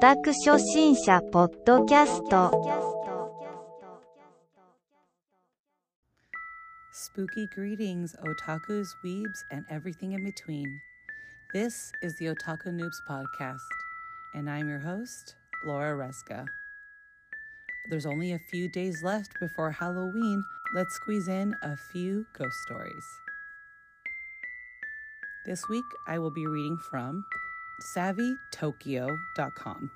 タク初心者ポッドキャスト Spooky greetings, otakus, weebs, and everything in between. This is the Otaku Noobs Podcast, and I'm your host, Laura Reska. There's only a few days left before Halloween. Let's squeeze in a few ghost stories. This week, I will be reading from savvytokyo.com.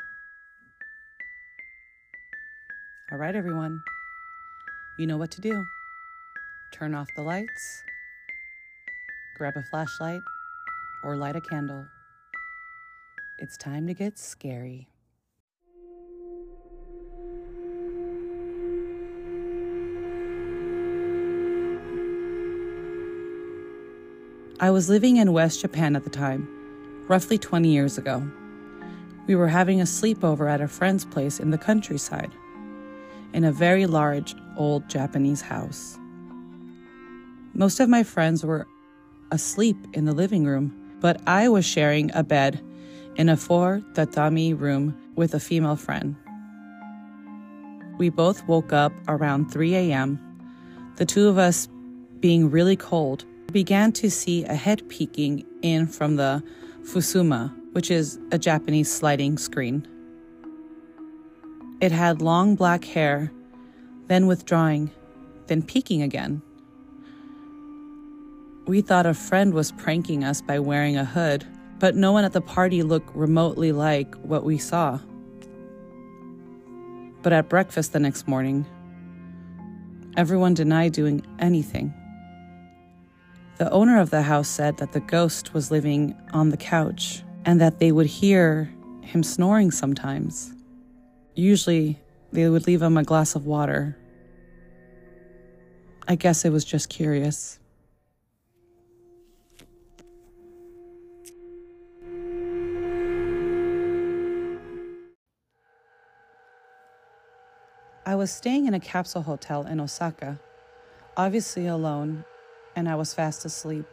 All right, everyone, you know what to do. Turn off the lights, grab a flashlight, or light a candle. It's time to get scary. I was living in West Japan at the time, roughly 20 years ago. We were having a sleepover at a friend's place in the countryside, in a very large, old Japanese house. Most of my friends were asleep in the living room, but I was sharing a bed in a four tatami room with a female friend. We both woke up around 3 a.m., the two of us being really cold began to see a head peeking in from the fusuma, which is a Japanese sliding screen. It had long black hair, then withdrawing, then peeking again. We thought a friend was pranking us by wearing a hood, but no one at the party looked remotely like what we saw. But at breakfast the next morning, everyone denied doing anything. The owner of the house said that the ghost was living on the couch and that they would hear him snoring sometimes. Usually, they would leave him a glass of water. I guess it was just curious. I was staying in a capsule hotel in Osaka, obviously alone and I was fast asleep.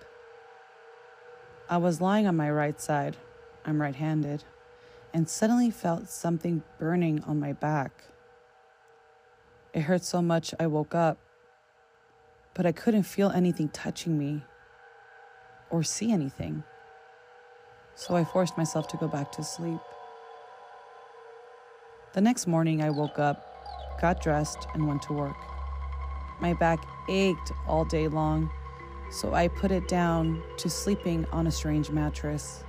I was lying on my right side, I'm right handed, and suddenly felt something burning on my back. It hurt so much I woke up, but I couldn't feel anything touching me or see anything. So I forced myself to go back to sleep. The next morning, I woke up, got dressed, and went to work. My back ached all day long so I put it down to sleeping on a strange mattress.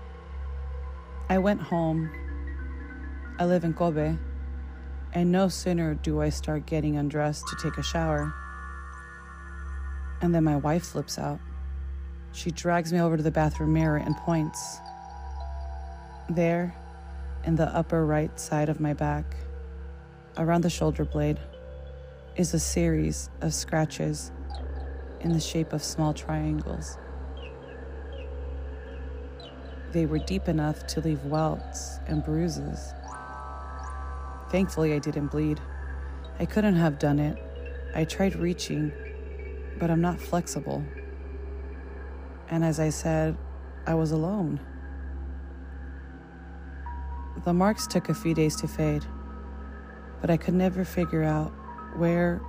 I went home. I live in Kobe, and no sooner do I start getting undressed to take a shower. And then my wife flips out. She drags me over to the bathroom mirror and points. There, in the upper right side of my back, around the shoulder blade, is a series of scratches in the shape of small triangles. They were deep enough to leave welts and bruises. Thankfully, I didn't bleed. I couldn't have done it. I tried reaching, but I'm not flexible. And as I said, I was alone. The marks took a few days to fade, but I could never figure out where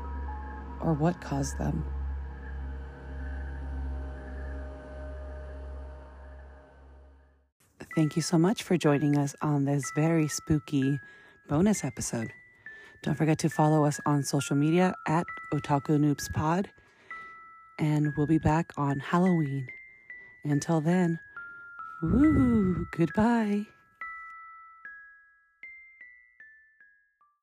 or what caused them. Thank you so much for joining us on this very spooky bonus episode. Don't forget to follow us on social media at Otaku Noobs Pod, and we'll be back on Halloween. Until then, woo, goodbye.